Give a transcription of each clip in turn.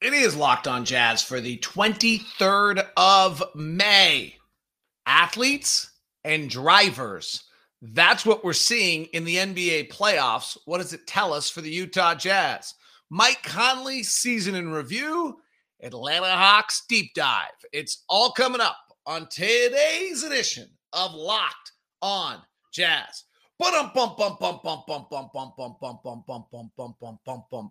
It is Locked On Jazz for the 23rd of May. Athletes and drivers. That's what we're seeing in the NBA playoffs. What does it tell us for the Utah Jazz? Mike Conley season in review, Atlanta Hawks deep dive. It's all coming up on today's edition of Locked On Jazz. Bum bum bum bum bum bum bum bum bum bum bum bum bum bum bum bum bum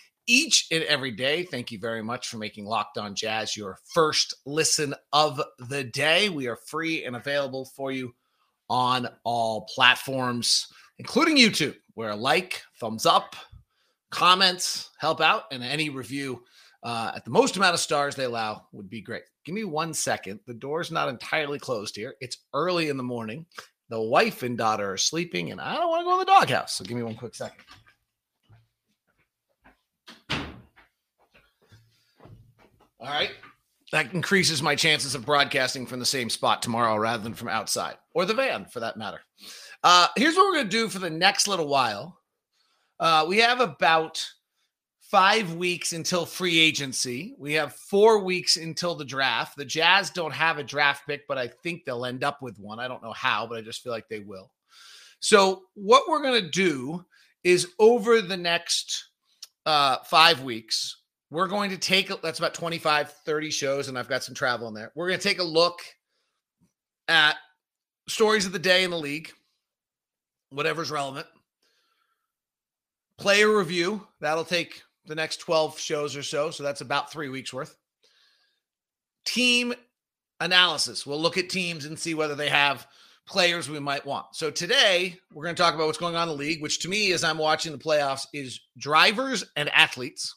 each and every day. Thank you very much for making Locked On Jazz your first listen of the day. We are free and available for you on all platforms, including YouTube, where like, thumbs up, comments help out, and any review uh, at the most amount of stars they allow would be great. Give me one second. The door's not entirely closed here. It's early in the morning. The wife and daughter are sleeping, and I don't want to go in the doghouse. So give me one quick second. All right. That increases my chances of broadcasting from the same spot tomorrow rather than from outside or the van for that matter. Uh, here's what we're going to do for the next little while. Uh, we have about five weeks until free agency. We have four weeks until the draft. The Jazz don't have a draft pick, but I think they'll end up with one. I don't know how, but I just feel like they will. So, what we're going to do is over the next uh, five weeks, we're going to take that's about 25 30 shows and i've got some travel in there. We're going to take a look at stories of the day in the league whatever's relevant. Player review. That'll take the next 12 shows or so so that's about three weeks worth. Team analysis. We'll look at teams and see whether they have players we might want. So today we're going to talk about what's going on in the league which to me as i'm watching the playoffs is drivers and athletes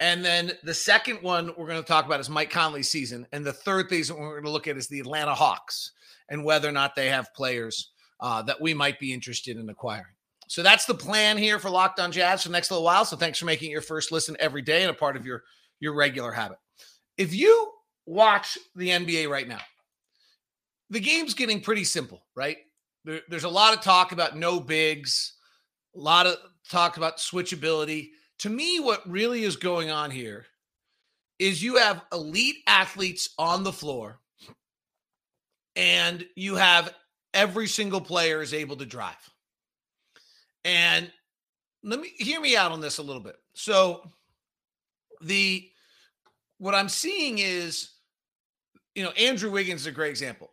and then the second one we're going to talk about is Mike Conley's season. And the third thing we're going to look at is the Atlanta Hawks and whether or not they have players uh, that we might be interested in acquiring. So that's the plan here for Locked On Jazz for the next little while. So thanks for making your first listen every day and a part of your your regular habit. If you watch the NBA right now, the game's getting pretty simple, right? There, there's a lot of talk about no bigs, a lot of talk about switchability to me, what really is going on here is you have elite athletes on the floor and you have every single player is able to drive. And let me hear me out on this a little bit. So the what I'm seeing is you know Andrew Wiggins is a great example.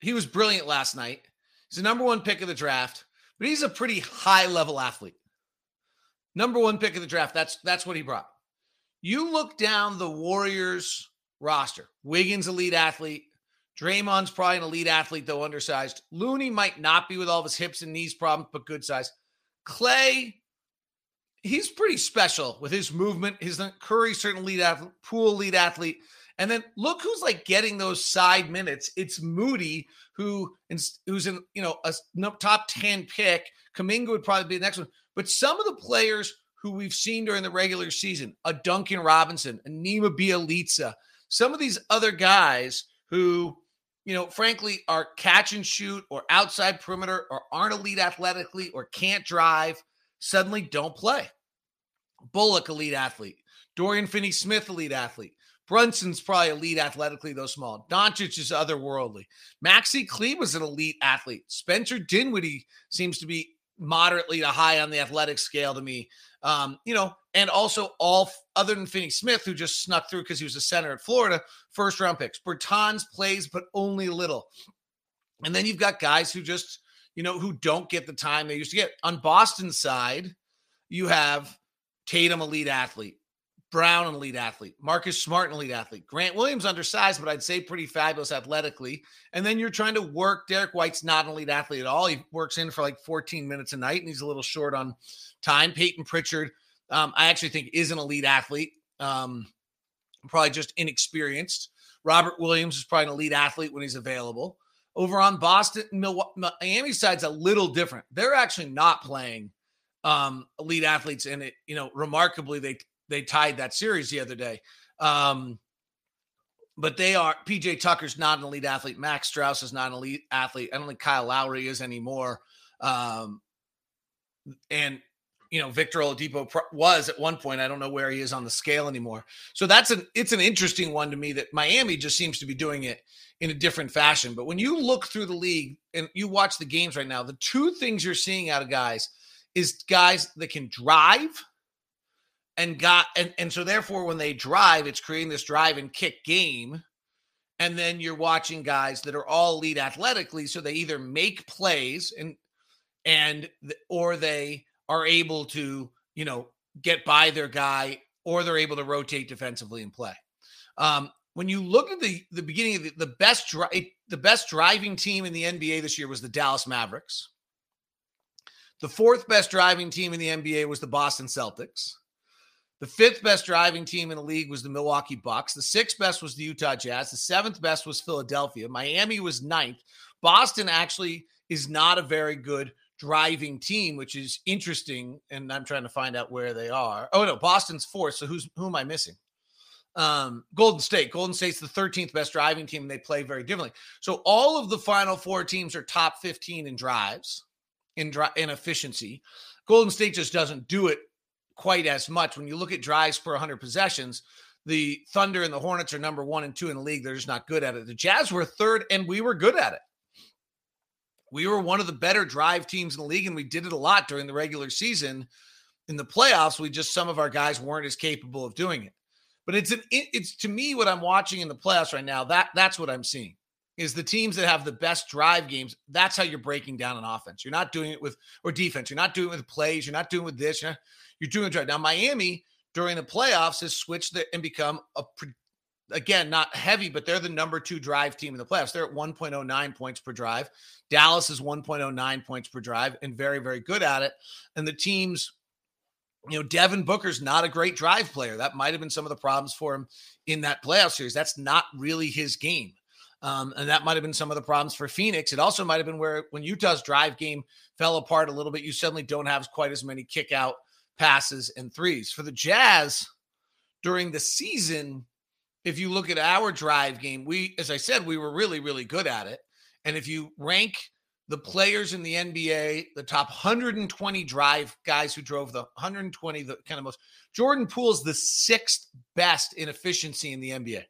He was brilliant last night. He's the number 1 pick of the draft, but he's a pretty high level athlete number one pick of the draft. That's that's what he brought. You look down the Warriors roster. Wiggins, elite athlete. Draymond's probably an elite athlete, though undersized. Looney might not be with all of his hips and knees problems, but good size. Clay, he's pretty special with his movement. His Curry, certain lead athlete, Poole, lead athlete. And then look who's like getting those side minutes. It's Moody, who who's in you know a top ten pick. Kuminga would probably be the next one. But some of the players who we've seen during the regular season, a Duncan Robinson, a Nima Bjelica, some of these other guys who, you know, frankly are catch and shoot or outside perimeter or aren't elite athletically or can't drive, suddenly don't play. Bullock, elite athlete. Dorian Finney Smith, elite athlete. Brunson's probably elite athletically, though small. Doncic is otherworldly. Maxi Kleber was an elite athlete. Spencer Dinwiddie seems to be moderately to high on the athletic scale to me. Um, you know, and also all other than Finney Smith, who just snuck through because he was a center at Florida, first round picks. Bertans plays, but only a little. And then you've got guys who just, you know, who don't get the time they used to get. On Boston's side, you have Tatum, elite athlete. Brown, an elite athlete. Marcus Smart, an elite athlete. Grant Williams, undersized, but I'd say pretty fabulous athletically. And then you're trying to work. Derrick White's not an elite athlete at all. He works in for like 14 minutes a night, and he's a little short on time. Payton Pritchard, um, I actually think is an elite athlete. Um, probably just inexperienced. Robert Williams is probably an elite athlete when he's available. Over on Boston, Miami side's a little different. They're actually not playing um, elite athletes in it. You know, remarkably, they they tied that series the other day. Um, but they are PJ Tucker's not an elite athlete. Max Strus is not an elite athlete. I don't think Kyle Lowry is anymore. Um, and you know Victor Oladipo was at one point. I don't know where he is on the scale anymore. So that's an it's an interesting one to me that Miami just seems to be doing it in a different fashion. But when you look through the league and you watch the games right now, the two things you're seeing out of guys is guys that can drive and got and and so therefore when they drive, it's creating this drive and kick game. And then you're watching guys that are all lead athletically, so they either make plays and and or they are able to, you know, get by their guy or they're able to rotate defensively and play. Um, when you look at the the beginning of the, the best dri- the best driving team in the NBA this year was the Dallas Mavericks. The fourth best driving team in the NBA was the Boston Celtics. The fifth best driving team in the league was the Milwaukee Bucks. The sixth best was the Utah Jazz. The seventh best was Philadelphia. Miami was ninth. Boston actually is not a very good driving team, which is interesting. And I'm trying to find out where they are. Oh no, Boston's fourth. So who's who am I missing? Um, Golden State. Golden State's the 13th best driving team, and they play very differently. So all of the final four teams are top 15 in drives, in dri- in efficiency. Golden State just doesn't do it quite as much. When you look at drives per 100 possessions, the Thunder and the Hornets are number one and two in the league. They're just not good at it. The Jazz were third, and we were good at it. We were one of the better drive teams in the league, and we did it a lot during the regular season. In the playoffs, we just some of our guys weren't as capable of doing it. But it's an it's to me what I'm watching in the playoffs right now. That that's what I'm seeing is the teams that have the best drive games. That's how you're breaking down an offense. You're not doing it with or defense. You're not doing it with plays. You're not doing it with this. You're, not, you're doing right now. Miami during the playoffs has switched the, and become a again, not heavy, but they're the number two drive team in the playoffs. They're at 1.09 points per drive. Dallas is 1.09 points per drive and very, very good at it. And the teams, you know, Devin Booker's not a great drive player. That might have been some of the problems for him in that playoff series. That's not really his game. Um, and that might have been some of the problems for Phoenix. It also might have been where when Utah's drive game fell apart a little bit, you suddenly don't have quite as many kick out passes and threes. For the Jazz during the season, if you look at our drive game, we, as I said, we were really, really good at it. And if you rank the players in the NBA, the top 120 drive guys who drove the 120, the kind of most, Jordan Poole's the sixth best in efficiency in the NBA.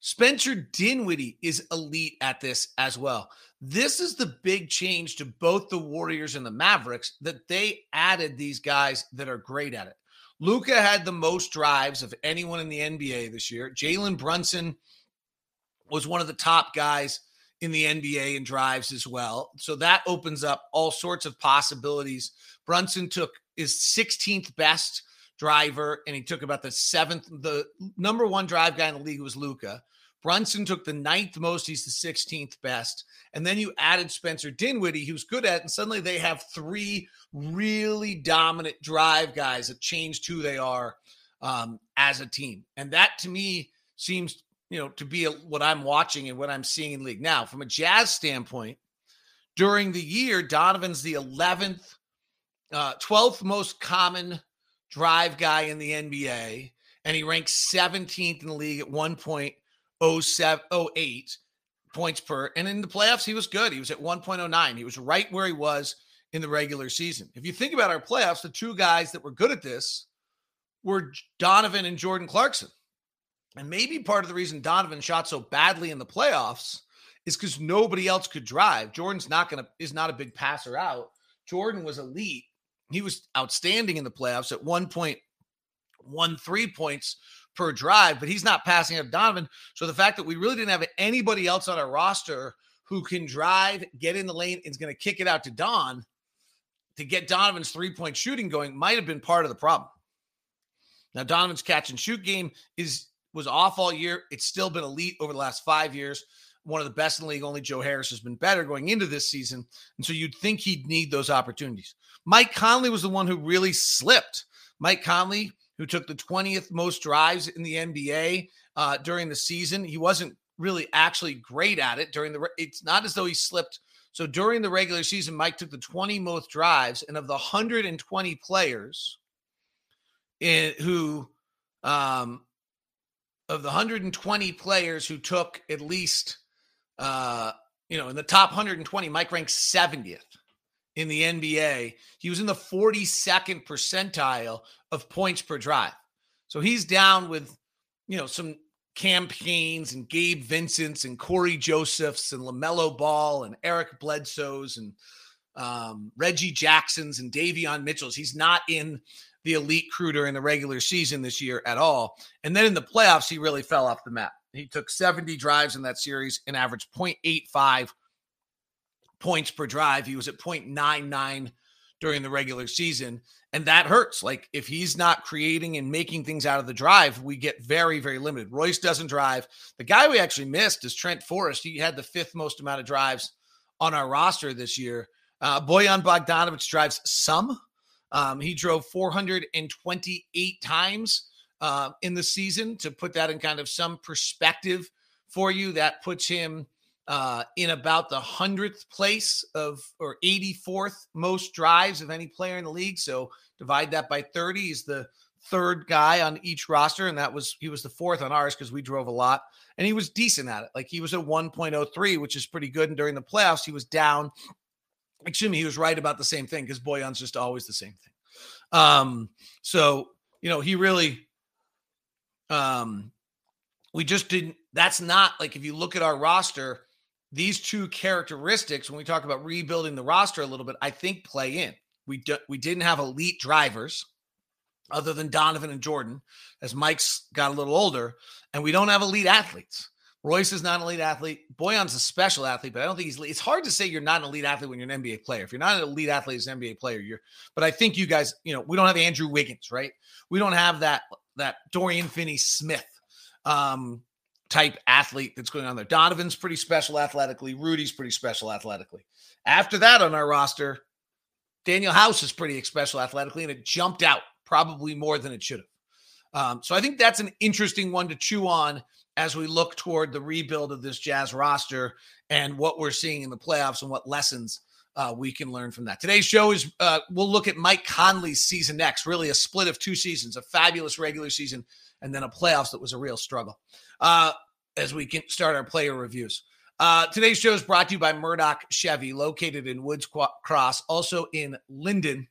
Spencer Dinwiddie is elite at this as well. This is the big change to both the Warriors and the Mavericks that they added these guys that are great at it. Luka had the most drives of anyone in the NBA this year. Jalen Brunson was one of the top guys in the NBA in drives as well. So that opens up all sorts of possibilities. Brunson took his 16th best driver, and he took about the seventh. The number one drive guy in the league was Luka. Brunson took the ninth most. He's the 16th best. And then you added Spencer Dinwiddie, who's good at, and suddenly they have three really dominant drive guys that changed who they are um, as a team. And that to me seems, you know, to be a, what I'm watching and what I'm seeing in league. Now, from a Jazz standpoint, during the year, Donovan's the 11th, uh, 12th most common drive guy in the NBA, and he ranks 17th in the league at one point 07, 08 points per. And in the playoffs, he was good. He was at 1.09. He was right where he was in the regular season. If you think about our playoffs, the two guys that were good at this were Donovan and Jordan Clarkson. And maybe part of the reason Donovan shot so badly in the playoffs is because nobody else could drive. Jordan's not to, is not a big passer out. Jordan was elite. He was outstanding in the playoffs at 1.13 points per drive, but he's not passing up Donovan. So the fact that we really didn't have anybody else on our roster who can drive, get in the lane, and is going to kick it out to Don to get Donovan's three point shooting going might have been part of the problem. Now Donovan's catch and shoot game is was off all year. It's still been elite over the last five years. One of the best in the league. Only Joe Harris has been better going into this season. And so you'd think he'd need those opportunities. Mike Conley was the one who really slipped. Mike Conley who took the 20th most drives in the NBA uh, during the season. He wasn't really actually great at it during the. It's not as though he slipped. So during the regular season, Mike took the 20 most drives, and of the 120 players in, who, um, of the 120 players who took at least, uh, you know, in the top 120, Mike ranked 70th in the NBA. He was in the 42nd percentile of points per drive. So he's down with, you know, some campaigns and Gabe Vincents and Corey Josephs and LaMelo Ball and Eric Bledsoe's and um, Reggie Jackson's and Davion Mitchell's. He's not in the elite crew during the regular season this year at all. And then in the playoffs, he really fell off the map. He took 70 drives in that series and averaged 0.85 points per drive. He was at 0.99 during the regular season. And that hurts. Like if he's not creating and making things out of the drive, we get very, very limited. Royce doesn't drive. The guy we actually missed is Trent Forrest. He had the fifth most amount of drives on our roster this year. Uh, Bojan Bogdanovic drives some. Um, he drove 428 times uh, in the season. To put that in kind of some perspective for you, that puts him uh, in about the hundredth place of or 84th most drives of any player in the league. So divide that by 30. He's the third guy on each roster, and that was he was the fourth on ours because we drove a lot, and he was decent at it. Like he was at 1.03, which is pretty good. And during the playoffs, he was down. Excuse me, he was right about the same thing because Bojan's just always the same thing. Um, so you know, he really um we just didn't that's not like if you look at our roster these two characteristics, when we talk about rebuilding the roster a little bit, I think play in. We do, we didn't have elite drivers other than Donovan and Jordan as Mike's got a little older, and we don't have elite athletes. Royce is not an elite athlete. Bojan's a special athlete, but I don't think he's. It's hard to say you're not an elite athlete when you're an NBA player. If you're not an elite athlete as an NBA player, you're. But I think you guys, you know, we don't have Andrew Wiggins, right? We don't have that that Dorian Finney-Smith. Um, type athlete that's going on there. Donovan's pretty special athletically. Rudy's pretty special athletically. After that on our roster, Danuel House is pretty special athletically, and it jumped out probably more than it should have. Um, so I think that's an interesting one to chew on as we look toward the rebuild of this Jazz roster and what we're seeing in the playoffs and what lessons uh, we can learn from that. Today's show is uh, we'll look at Mike Conley's season next, really a split of two seasons, a fabulous regular season, and then a playoffs that was a real struggle. Uh, as we can start our player reviews. Uh, today's show is brought to you by Murdock Chevy, located in Woods Cross, also in Lindon.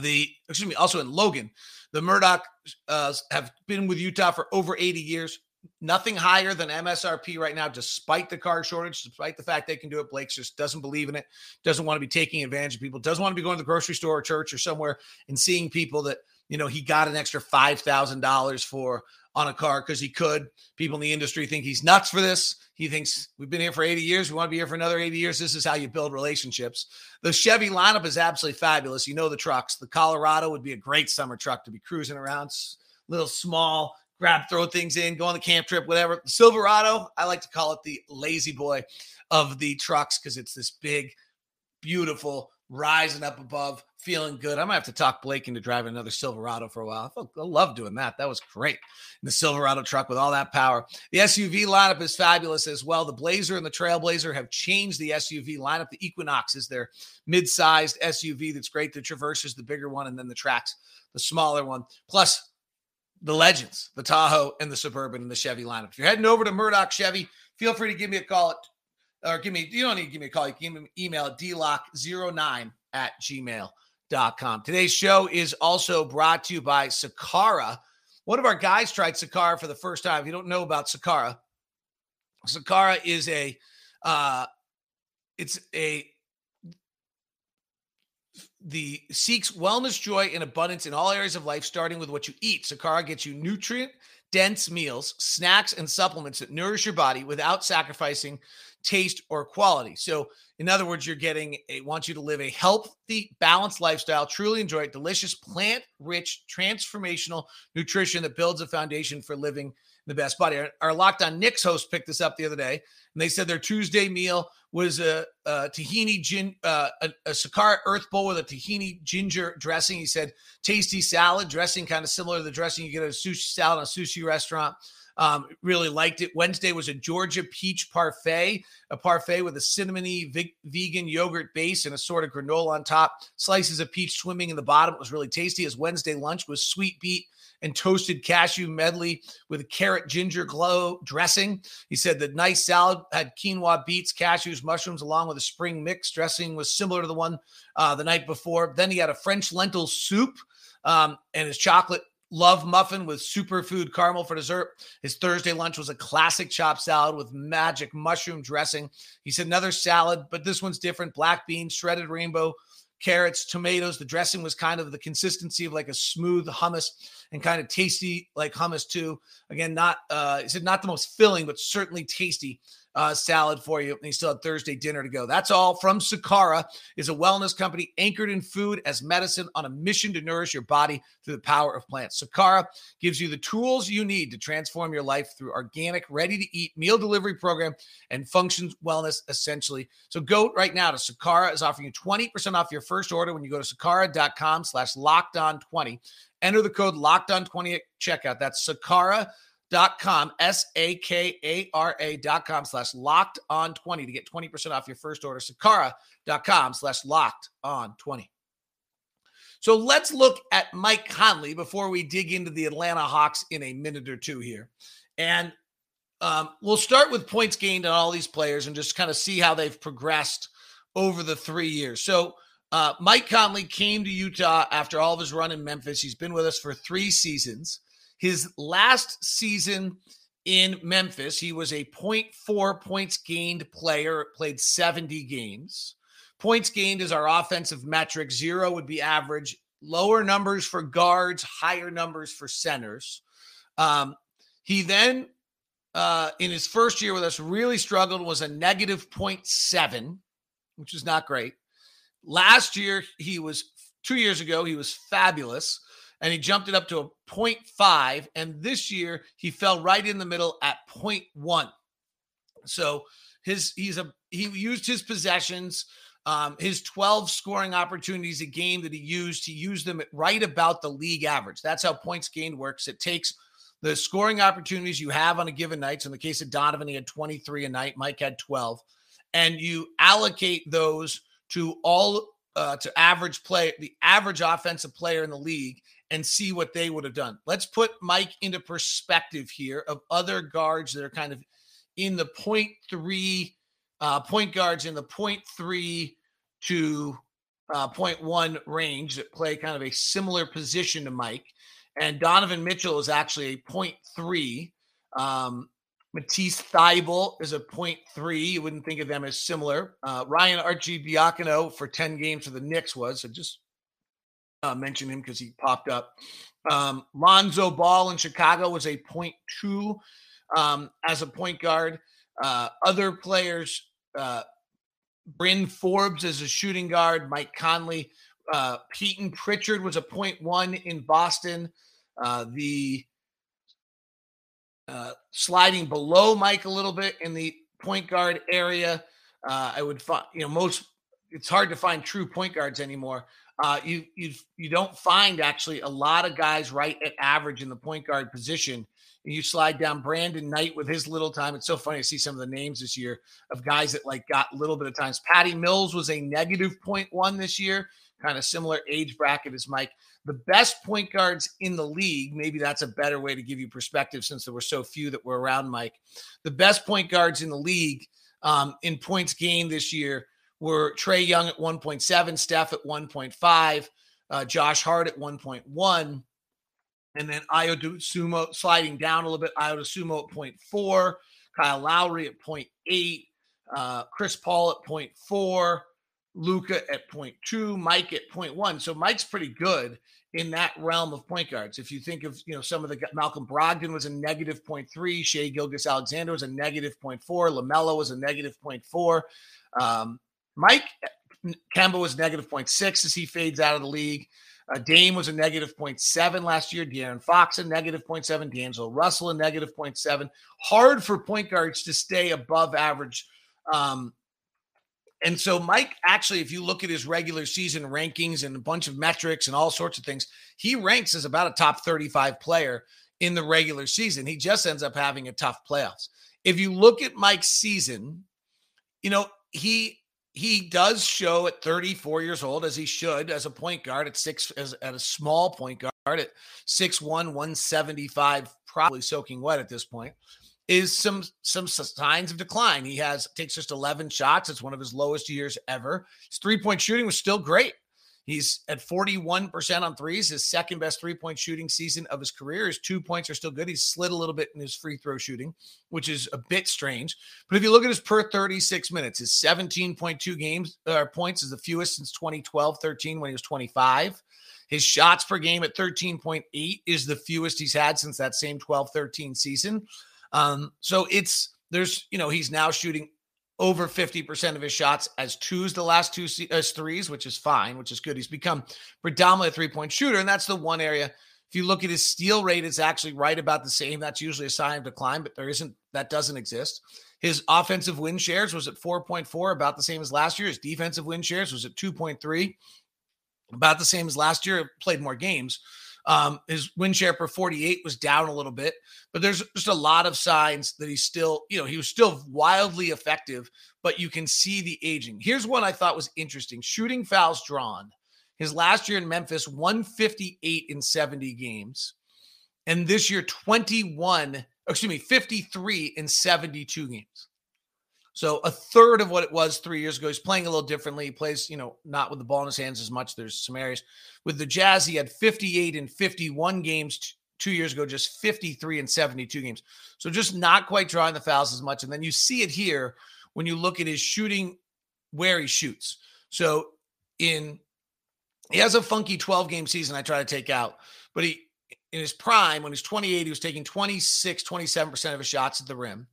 The excuse me, also in Logan. The Murdock uh, have been with Utah for over 80 years. Nothing higher than MSRP right now, despite the car shortage, despite the fact they can do it. Blake's just doesn't believe in it, doesn't want to be taking advantage of people, doesn't want to be going to the grocery store or church or somewhere and seeing people that you know he got an extra five thousand dollars for on a car because he could. People in the industry think he's nuts for this. He thinks we've been here for 80 years. We want to be here for another 80 years. This is how you build relationships. The Chevy lineup is absolutely fabulous. You know the trucks. The Colorado would be a great summer truck to be cruising around. Little small, grab, throw things in, go on the camp trip, whatever. Silverado, I like to call it the lazy boy of the trucks because it's this big, beautiful, rising up above, feeling good. I might have to talk Blake into driving another Silverado for a while. I, love doing that. That was great. In the Silverado truck with all that power. The SUV lineup is fabulous as well. The Blazer and the Trailblazer have changed the SUV lineup. The Equinox is their mid-sized SUV that's great. The Traverse is the bigger one, and then the Trax, the smaller one. Plus the Legends, the Tahoe and the Suburban and the Chevy lineup. If you're heading over to Murdock Chevy, feel free to give me a call at or give me, you don't need to give me a call. You can give me an email at dlock09 at gmail.com. Today's show is also brought to you by Sakara. One of our guys tried Sakara for the first time. If you don't know about Sakara, Sakara is a, uh, it's a, the seeks wellness, joy, and abundance in all areas of life, starting with what you eat. Sakara gets you nutrient dense meals, snacks, and supplements that nourish your body without sacrificing taste, or quality. So, in other words, you're getting a want you to live a healthy, balanced lifestyle, truly enjoy it, delicious, plant rich, transformational nutrition that builds a foundation for living the best body. Our, our Locked On Knicks host picked this up the other day, and they said their Tuesday meal was a, a tahini gin, uh, a, a Sakara Earth Bowl with a tahini ginger dressing. He said tasty salad dressing, kind of similar to the dressing you get at a sushi salad, a sushi restaurant. Um, really liked it. Wednesday was a Georgia peach parfait, a parfait with a cinnamony veg- vegan yogurt base and a sort of granola on top. Slices of peach swimming in the bottom. It was really tasty. His Wednesday lunch was sweet beet and toasted cashew medley with a carrot ginger glow dressing. He said the nice salad had quinoa, beets, cashews, mushrooms, along with a spring mix. Dressing was similar to the one uh, the night before. Then he had a French lentil soup um, and his chocolate love muffin with superfood caramel for dessert. His Thursday lunch was a classic chopped salad with magic mushroom dressing. He said another salad, but this one's different black beans, shredded rainbow, carrots, tomatoes. The dressing was kind of the consistency of like a smooth hummus and kind of tasty like hummus too. Again, not uh he said not the most filling, but certainly tasty uh, salad for you. And you still have Thursday dinner to go. That's all from Sakara is a wellness company anchored in food as medicine on a mission to nourish your body through the power of plants. Sakara gives you the tools you need to transform your life through organic, ready to eat meal delivery program and functions wellness essentially. So go right now to Sakara is offering you 20% off your first order when you go to sakara.com slash locked on 20. Enter the code locked on 20 at checkout. That's Sakara dot com s-a-k-a-r-a dot com slash locked on 20 to get 20% off your first order. Sakara dot com slash locked on 20 so let's look at mike conley before we dig into the atlanta hawks in a minute or two here. And um, we'll start with points gained on all these players and just kind of see how they've progressed over the three years. So uh, mike conley came to utah after all of his run in memphis. He's been with us for three seasons his last season in Memphis, he was a 0.4 points gained player, played 70 games. Points gained is our offensive metric. Zero would be average. Lower numbers for guards, higher numbers for centers. Um, he then, uh, in his first year with us, really struggled, was a negative 0.7, which is not great. Last year, he was two years ago, he was fabulous and he jumped it up to a 0.5. And this year he fell right in the middle at 0.1. So his he's a he used his possessions, um, his 12 scoring opportunities a game that he used, he used them at right about the league average. That's how points gained works. It takes the scoring opportunities you have on a given night. So in the case of Donovan, he had 23 a night, Mike had 12, and you allocate those to all uh, to average play, the average offensive player in the league, and see what they would have done. Let's put Mike into perspective here of other guards that are kind of in the point three, uh, point guards in the point three to uh, point one range that play kind of a similar position to Mike. And Donovan Mitchell is actually a point three. Um, Matisse Thybulle is a point three. You wouldn't think of them as similar. Uh, Ryan Archie Arcidiacono for 10 games for the Knicks was. So just uh, mention him because he popped up. Um, Lonzo Ball in Chicago was a point two um, as a point guard. Uh, other players, uh, Bryn Forbes as a shooting guard, Mike Conley, uh, Payton Pritchard was a point one in Boston. Uh, the uh, sliding below Mike a little bit in the point guard area. Uh, I would find, you know, most it's hard to find true point guards anymore. Uh, you you you don't find actually a lot of guys right at average in the point guard position. And you slide down Brandon Knight with his little time. It's so funny to see some of the names this year of guys that like got a little bit of times. Patty Mills was a negative point one this year, kind of similar age bracket as Mike. The best point guards in the league, maybe that's a better way to give you perspective since there were so few that were around Mike. The best point guards in the league um, in points gained this year were Trae Young at 1.7, Steph at 1.5, uh, Josh Hart at 1.1, and then Ayo Dosunmu sliding down a little bit. Ayo Dosunmu at 0.4, Kyle Lowry at 0.8, uh, Chris Paul at 0.4, Luka at 0.2, Mike at 0.1. So Mike's pretty good in that realm of point guards. If you think of, you know, some of the Malcolm Brogdon was a negative 0.3, Shai Gilgeous-Alexander was a negative 0.4, LaMelo was a negative 0.4. Um, Mike Kemba was negative 0.6 as he fades out of the league. Uh, Dame was a negative 0.7 last year. De'Aaron Fox a negative 0.7. D'Angelo Russell a negative 0.7. Hard for point guards to stay above average. Um, and so Mike, actually, if you look at his regular season rankings and a bunch of metrics and all sorts of things, he ranks as about a top 35 player in the regular season. He just ends up having a tough playoffs. If you look at Mike's season, you know, he he does show at 34 years old as he should as a point guard at six as at a small point guard at 6'1 175 probably soaking wet at this point is some some signs of decline. He has takes just 11 shots. It's one of his lowest years ever. His three point shooting was still great He's at 41% on threes, his second best three point shooting season of his career. His two points are still good. He's slid a little bit in his free throw shooting, which is a bit strange. But if you look at his per 36 minutes, his 17.2 games uh, points is the fewest since 2012 13 when he was 25. His shots per game at 13.8 is the fewest he's had since that same 12 13 season. Um, so it's, there's, you know, he's now shooting over 50% of his shots as twos the last two as threes, which is fine, which is good. He's become predominantly a three point shooter. And that's the one area. If you look at his steal rate, it's actually right about the same. That's usually a sign of decline, but there isn't, that doesn't exist. His offensive win shares was at 4.4, about the same as last year. His defensive win shares was at 2.3, about the same as last year. Played more games. Um, his win share per 48 was down a little bit, but there's just a lot of signs that he's still, you know, he was still wildly effective, but you can see the aging. Here's one I thought was interesting shooting fouls drawn. His last year in Memphis, 158 in 70 games. And this year, 21, excuse me, 53 in 72 games. So a third of what it was three years ago. He's playing a little differently. He plays, you know, not with the ball in his hands as much. There's some areas with the Jazz. He had 58 and 51 games t- two years ago, just 53 and 72 games. So just not quite drawing the fouls as much. And then you see it here when you look at his shooting where he shoots. So in he has a funky 12 game season I try to take out, but he in his prime when he's 28 he was taking 26 27% of his shots at the rim.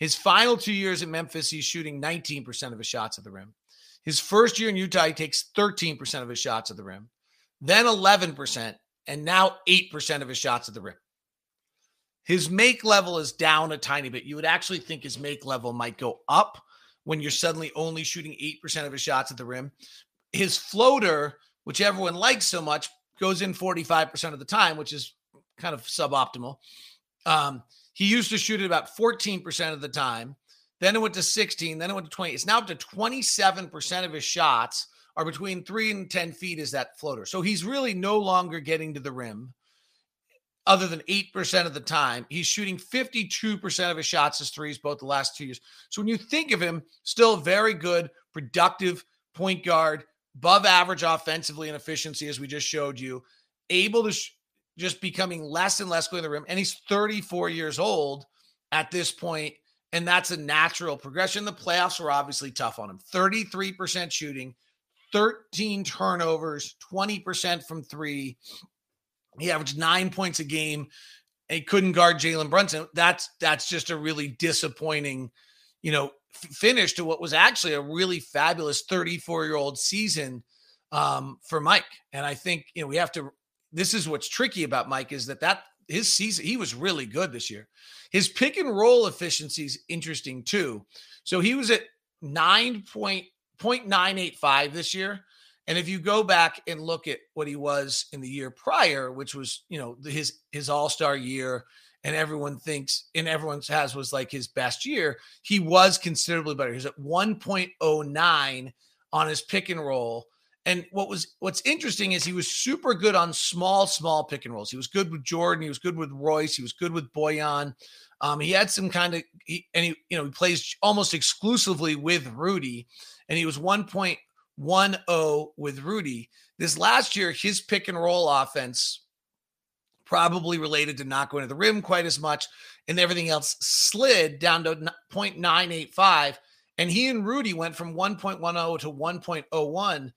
His final two years in Memphis, he's shooting 19% of his shots at the rim. His first year in Utah, he takes 13% of his shots at the rim, then 11%, and now 8% of his shots at the rim. His make level is down a tiny bit. You would actually think his make level might go up when you're suddenly only shooting 8% of his shots at the rim. His floater, which everyone likes so much, goes in 45% of the time, which is kind of suboptimal. Um, he used to shoot it about 14% of the time. Then it went to 16. Then it went to 20. It's now up to 27% of his shots are between three and 10 feet is that floater. So he's really no longer getting to the rim other than 8% of the time. He's shooting 52% of his shots as threes both the last two years. So when you think of him, still very good, productive point guard, above average offensively and efficiency, as we just showed you, able to sh- just becoming less and less going to the rim. And he's 34 years old at this point, and that's a natural progression. The playoffs were obviously tough on him 33% shooting, 13 turnovers, 20% from three. He averaged nine points a game. He couldn't guard Jalen Brunson. That's that's just a really disappointing, you know, f- finish to what was actually a really fabulous 34 year old season um, for Mike. And I think you know we have to this is what's tricky about Mike is that that his season he was really good this year. His pick and roll efficiency is interesting too. So he was at 9.985 this year. And if you go back and look at what he was in the year prior, which was, you know, his his all-star year and everyone thinks and everyone has was like his best year, he was considerably better. He's at 1.09 on his pick and roll and what was what's interesting is he was super good on small, small pick and rolls. He was good with Jordan. He was good with Royce. He was good with Bojan. Um, he had some kind of he, and he you know he plays almost exclusively with Rudy, and he was 1.10 with Rudy. This last year, his pick and roll offense probably related to not going to the rim quite as much, and everything else slid down to 0.985. And he and Rudy went from 1.10 to 1.01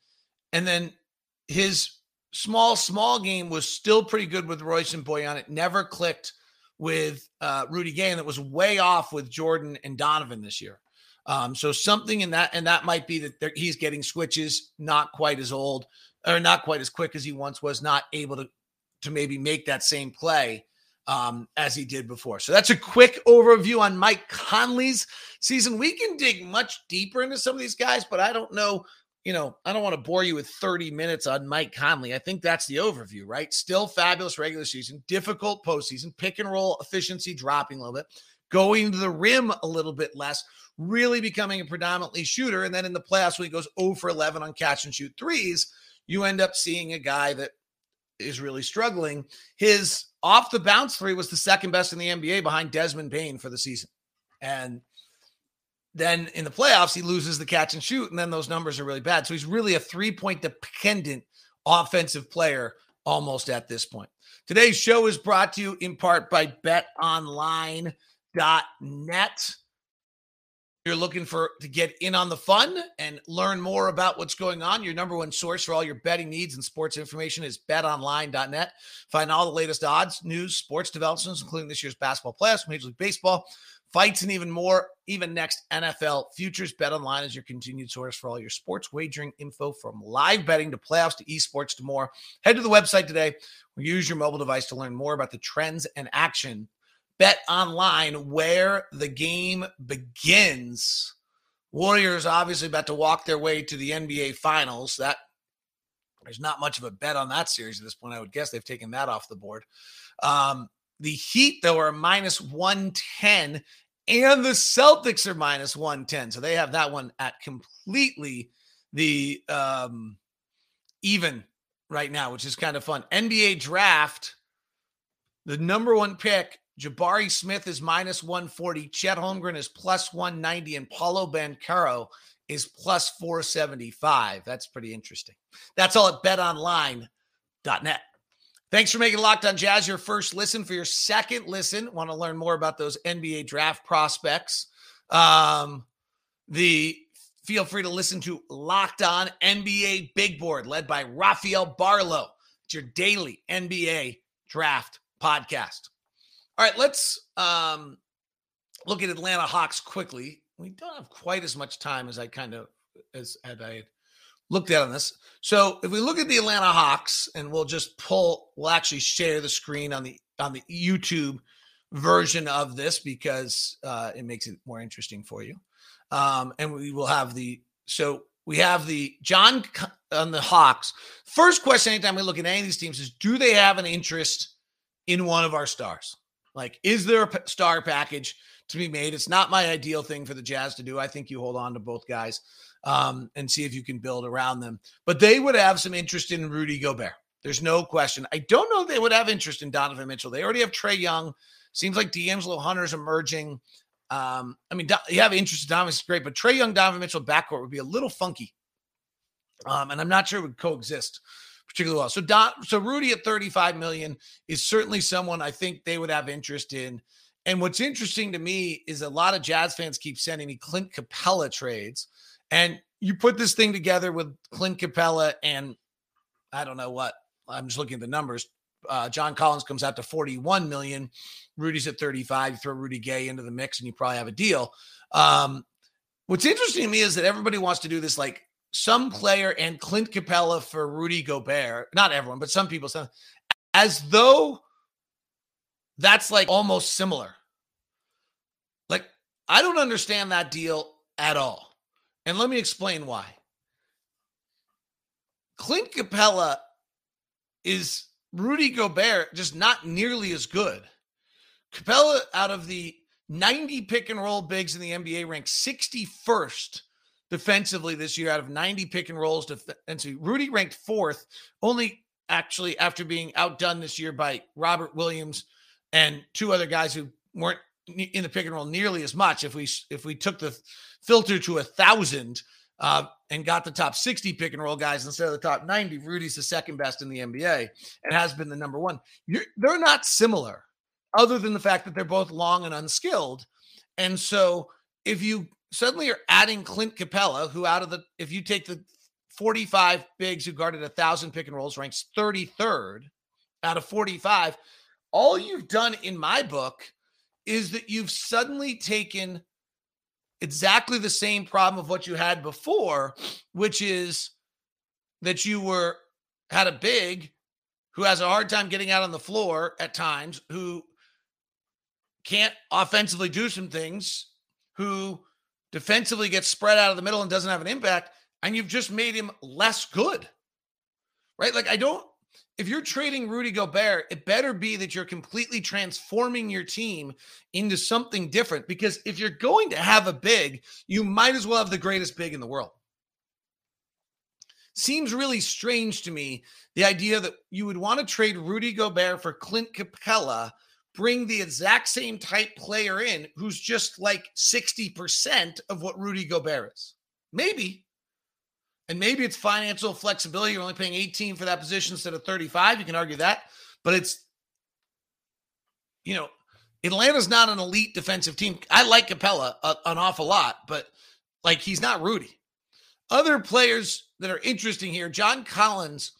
and then his small, small game was still pretty good with Royce and Bojan. It never clicked with uh, Rudy Gay, and it was way off with Jordan and Donovan this year. Um, so something in that, and that might be that he's getting switches, not quite as old or not quite as quick as he once was, not able to to maybe make that same play um, as he did before. So that's a quick overview on Mike Conley's season. We can dig much deeper into some of these guys, but I don't know. You know, I don't want to bore you with 30 minutes on Mike Conley. I think that's the overview, right? Still fabulous regular season, difficult postseason, pick and roll efficiency dropping a little bit, going to the rim a little bit less, really becoming a predominantly shooter. And then in the playoffs, when he goes 0 for 11 on catch and shoot threes, you end up seeing a guy that is really struggling. His off the bounce three was the second best in the NBA behind Desmond Bane for the season. And then in the playoffs, he loses the catch and shoot, and then those numbers are really bad. So he's really a three point dependent offensive player almost at this point. Today's show is brought to you in part by betonline.net you're looking for to get in on the fun and learn more about what's going on, your number one source for all your betting needs and sports information is betonline.net. Find all the latest odds, news, sports developments, including this year's basketball playoffs, Major League Baseball, fights, and even more. Even next NFL futures, Bet Online is your continued source for all your sports wagering info from live betting to playoffs to esports to more. Head to the website today or use your mobile device to learn more about the trends and action Bet online where the game begins. Warriors obviously about to walk their way to the NBA Finals. That there's not much of a bet on that series at this point. I would guess they've taken that off the board. Um, the Heat, though, are minus 110, and the Celtics are minus 110. So they have that one at completely the um, even right now, which is kind of fun. NBA draft, the number one pick Jabari Smith is minus 140. Chet Holmgren is plus 190. And Paolo Banchero is plus 475. That's pretty interesting. That's all at betonline.net. Thanks for making Locked on Jazz your first listen. For your second listen, want to learn more about those NBA draft prospects? Um, the feel free to listen to Locked On NBA Big Board, led by Rafael Barlowe. It's your daily NBA draft podcast. All right, let's um, look at Atlanta Hawks quickly. We don't have quite as much time as I kind of as, as I had looked at on this. So if we look at the Atlanta Hawks, and we'll just pull, we'll actually share the screen on the on the YouTube version of this because uh, it makes it more interesting for you. Um, and we will have the so we have the John on the Hawks. First question, anytime we look at any of these teams, is do they have an interest in one of our stars? Like, is there a star package to be made? It's not my ideal thing for the Jazz to do. I think you hold on to both guys um, and see if you can build around them. But they would have some interest in Rudy Gobert. There's no question. I don't know they would have interest in Donovan Mitchell. They already have Trae Young. Seems like De'Andre Hunter's emerging. Um, I mean, you have interest in Donovan, it's great, but Trae Young, Donovan Mitchell backcourt would be a little funky. Um, and I'm not sure it would coexist particularly well. So Don, so Rudy at 35 million is certainly someone I think they would have interest in. And what's interesting to me is a lot of Jazz fans keep sending me Clint Capela trades. And you put this thing together with Clint Capela and I don't know what. I'm just looking at the numbers. Uh, John Collins comes out to 41 million. Rudy's at 35. You throw Rudy Gay into the mix and you probably have a deal. Um, what's interesting to me is that everybody wants to do this like some player and Clint Capela for Rudy Gobert. Not everyone, but some people say as though that's like almost similar. Like, I don't understand that deal at all. And let me explain why. Clint Capela is Rudy Gobert, just not nearly as good. Capela, out of the 90 pick and roll bigs in the NBA, ranked 61st defensively this year out of 90 pick and rolls defensively. Rudy ranked fourth, only actually after being outdone this year by Robert Williams and two other guys who weren't in the pick and roll nearly as much. If we if we took the filter to a thousand uh, and got the top 60 pick and roll guys instead of the top 90, Rudy's the second best in the NBA and has been the number one. You're, they're not similar, other than the fact that they're both long and unskilled. And so if you suddenly you're adding Clint Capela, who out of the, if you take the 45 bigs who guarded a thousand pick and rolls, ranks 33rd out of 45. All you've done in my book is that you've suddenly taken exactly the same problem of what you had before, which is that you were had a big who has a hard time getting out on the floor at times, who can't offensively do some things, who defensively gets spread out of the middle and doesn't have an impact, and you've just made him less good. Right? Like I don't if you're trading Rudy Gobert, it better be that you're completely transforming your team into something different. Because if you're going to have a big, you might as well have the greatest big in the world. Seems really strange to me the idea that you would want to trade Rudy Gobert for Clint Capela, bring the exact same type player in who's just like 60% of what Rudy Gobert is. Maybe. And maybe it's financial flexibility. You're only paying 18 for that position instead of 35. You can argue that. But it's, you know, Atlanta's not an elite defensive team. I like Capela a, an awful lot, but like he's not Rudy. Other players that are interesting here, John Collins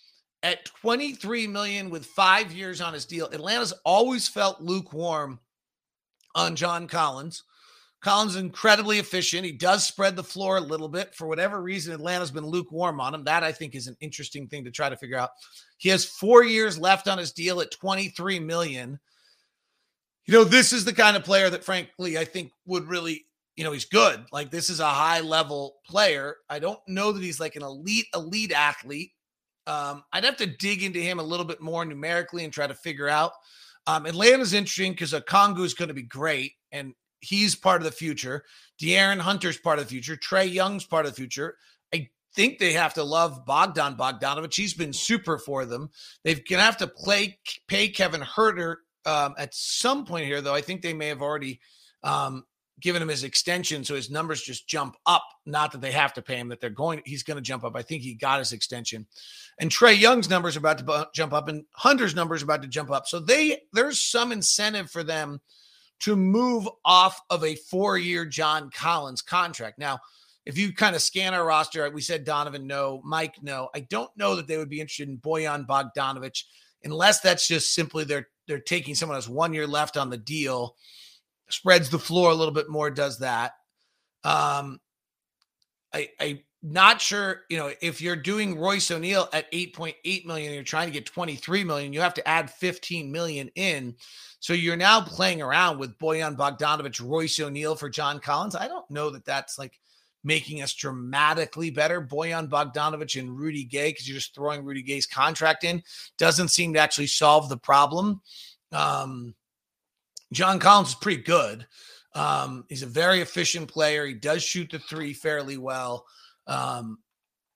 at 23 million with 5 years on his deal. Atlanta's always felt lukewarm on John Collins. Collins is incredibly efficient. He does spread the floor a little bit. For whatever reason, Atlanta's been lukewarm on him. That I think is an interesting thing to try to figure out. He has four years left on his deal at 23 million. You know, this is the kind of player that, frankly, I think would really, you know, he's good. Like this is a high level player. I don't know that he's like an elite, elite athlete. Um, I'd have to dig into him a little bit more numerically and try to figure out. Um, Atlanta's interesting because Okongwu is going to be great, and he's part of the future. De'Andre Hunter's part of the future. Trae Young's part of the future. I think they have to love Bogdan Bogdanovich. He's been super for them. They're going to have to play pay Kevin Huerter um, at some point here, though. I think they may have already um, given him his extension, so his numbers just jump up. Not that they have to pay him; that they're going. He's going to jump up. I think he got his extension, and Trae Young's numbers are about to jump up, and Hunter's numbers are about to jump up. So they there's some incentive for them to move off of a four year John Collins contract. Now, if you kind of scan our roster, we said Donovan, no, Mike, no. I don't know that they would be interested in Bojan Bogdanovich unless that's just simply they're they're taking someone has one year left on the deal, spreads the floor a little bit more, does that. Um, I I not sure, you know, if you're doing Royce O'Neale at 8.8 million, you're trying to get 23 million, you have to add 15 million in. So you're now playing around with Bojan Bogdanovich, Royce O'Neale for John Collins. I don't know that that's like making us dramatically better. Bojan Bogdanovich and Rudy Gay, because you're just throwing Rudy Gay's contract in, doesn't seem to actually solve the problem. Um, John Collins is pretty good. Um, he's a very efficient player. He does shoot the three fairly well. Um,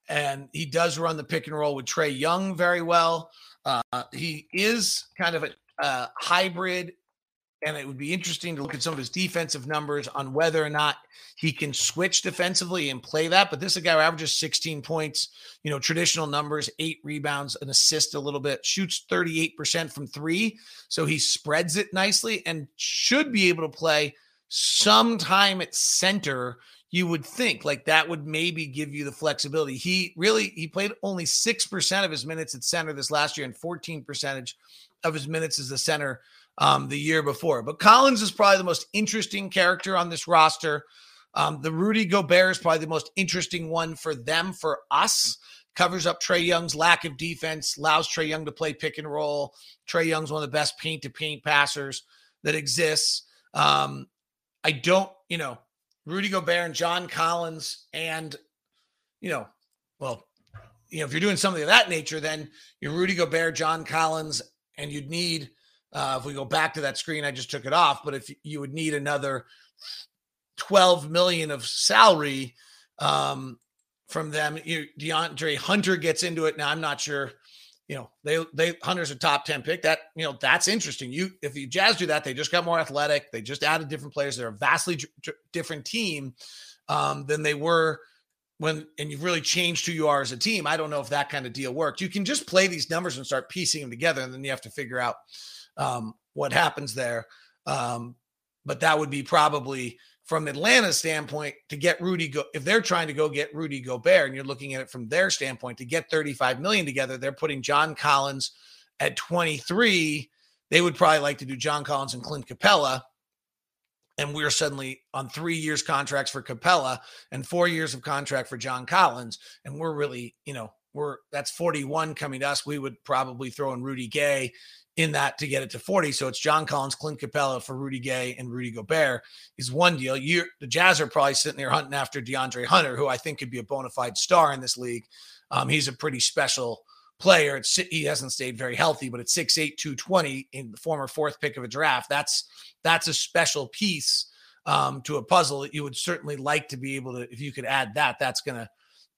and he does run the pick and roll with Trae Young very well. Uh, he is kind of a, a hybrid, and it would be interesting to look at some of his defensive numbers on whether or not he can switch defensively and play that. But this is a guy who averages 16 points, you know, traditional numbers, eight rebounds, an assist a little bit, shoots 38% from three. So he spreads it nicely and should be able to play sometime at center you would think like that would maybe give you the flexibility. He really he played only 6% of his minutes at center this last year and 14 percentage of his minutes as the center um, the year before. But Collins is probably the most interesting character on this roster. Um, the Rudy Gobert is probably the most interesting one for them, for us. Covers up Trae Young's lack of defense, allows Trae Young to play pick and roll. Trae Young's one of the best paint to paint passers that exists. Um, I don't, you know, Rudy Gobert and John Collins and, you know, well, you know, if you're doing something of that nature, then you're Rudy Gobert, John Collins, and you'd need, uh, if we go back to that screen, I just took it off, but if you would need another 12 million of salary um, from them, you, De'Andre Hunter gets into it. Now, I'm not sure you know, they they Hunter's a top 10 pick. That, you know, that's interesting. You if you Jazz do that, they just got more athletic. They just added different players. They're a vastly d- different team um, than they were when and you've really changed who you are as a team. I don't know if that kind of deal worked. You can just play these numbers and start piecing them together, and then you have to figure out um, what happens there. Um, but that would be probably from Atlanta's standpoint to get Rudy go if they're trying to go get Rudy Gobert and you're looking at it from their standpoint to get 35 million together, they're putting John Collins at 23. They would probably like to do John Collins and Clint Capela. and we're suddenly on three years contracts for Capela and four years of contract for John Collins, and we're really, you know, we're that's 41 coming to us. We would probably throw in Rudy Gay in that to get it to 40. So it's John Collins, Clint Capela for Rudy Gay and Rudy Gobert is one deal. You the Jazz are probably sitting there hunting after De'Andre Hunter, who I think could be a bona fide star in this league. Um, he's a pretty special player. It's, he hasn't stayed very healthy, but at 6'8, 220 in the former fourth pick of a draft, that's that's a special piece um, to a puzzle that you would certainly like to be able to, if you could add that, that's going to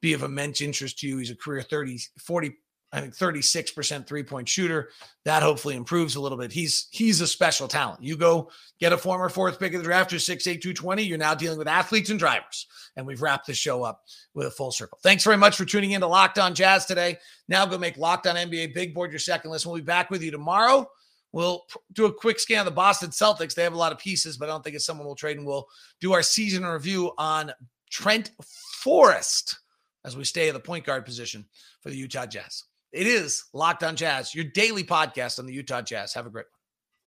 be of immense interest to you. He's a career 30, 40 I think 36% three-point shooter. That hopefully improves a little bit. He's he's a special talent. You go get a former fourth pick of the draft who's 6'8, 220. You're now dealing with athletes and drivers. And we've wrapped the show up with a full circle. Thanks very much for tuning in to Locked On Jazz today. Now go make Locked On NBA Big Board your second list. We'll be back with you tomorrow. We'll do a quick scan of the Boston Celtics. They have a lot of pieces, but I don't think it's someone we'll trade. And we'll do our season review on Trent Forrest as we stay at the point guard position for the Utah Jazz. It is Locked on Jazz, your daily podcast on the Utah Jazz. Have a great one.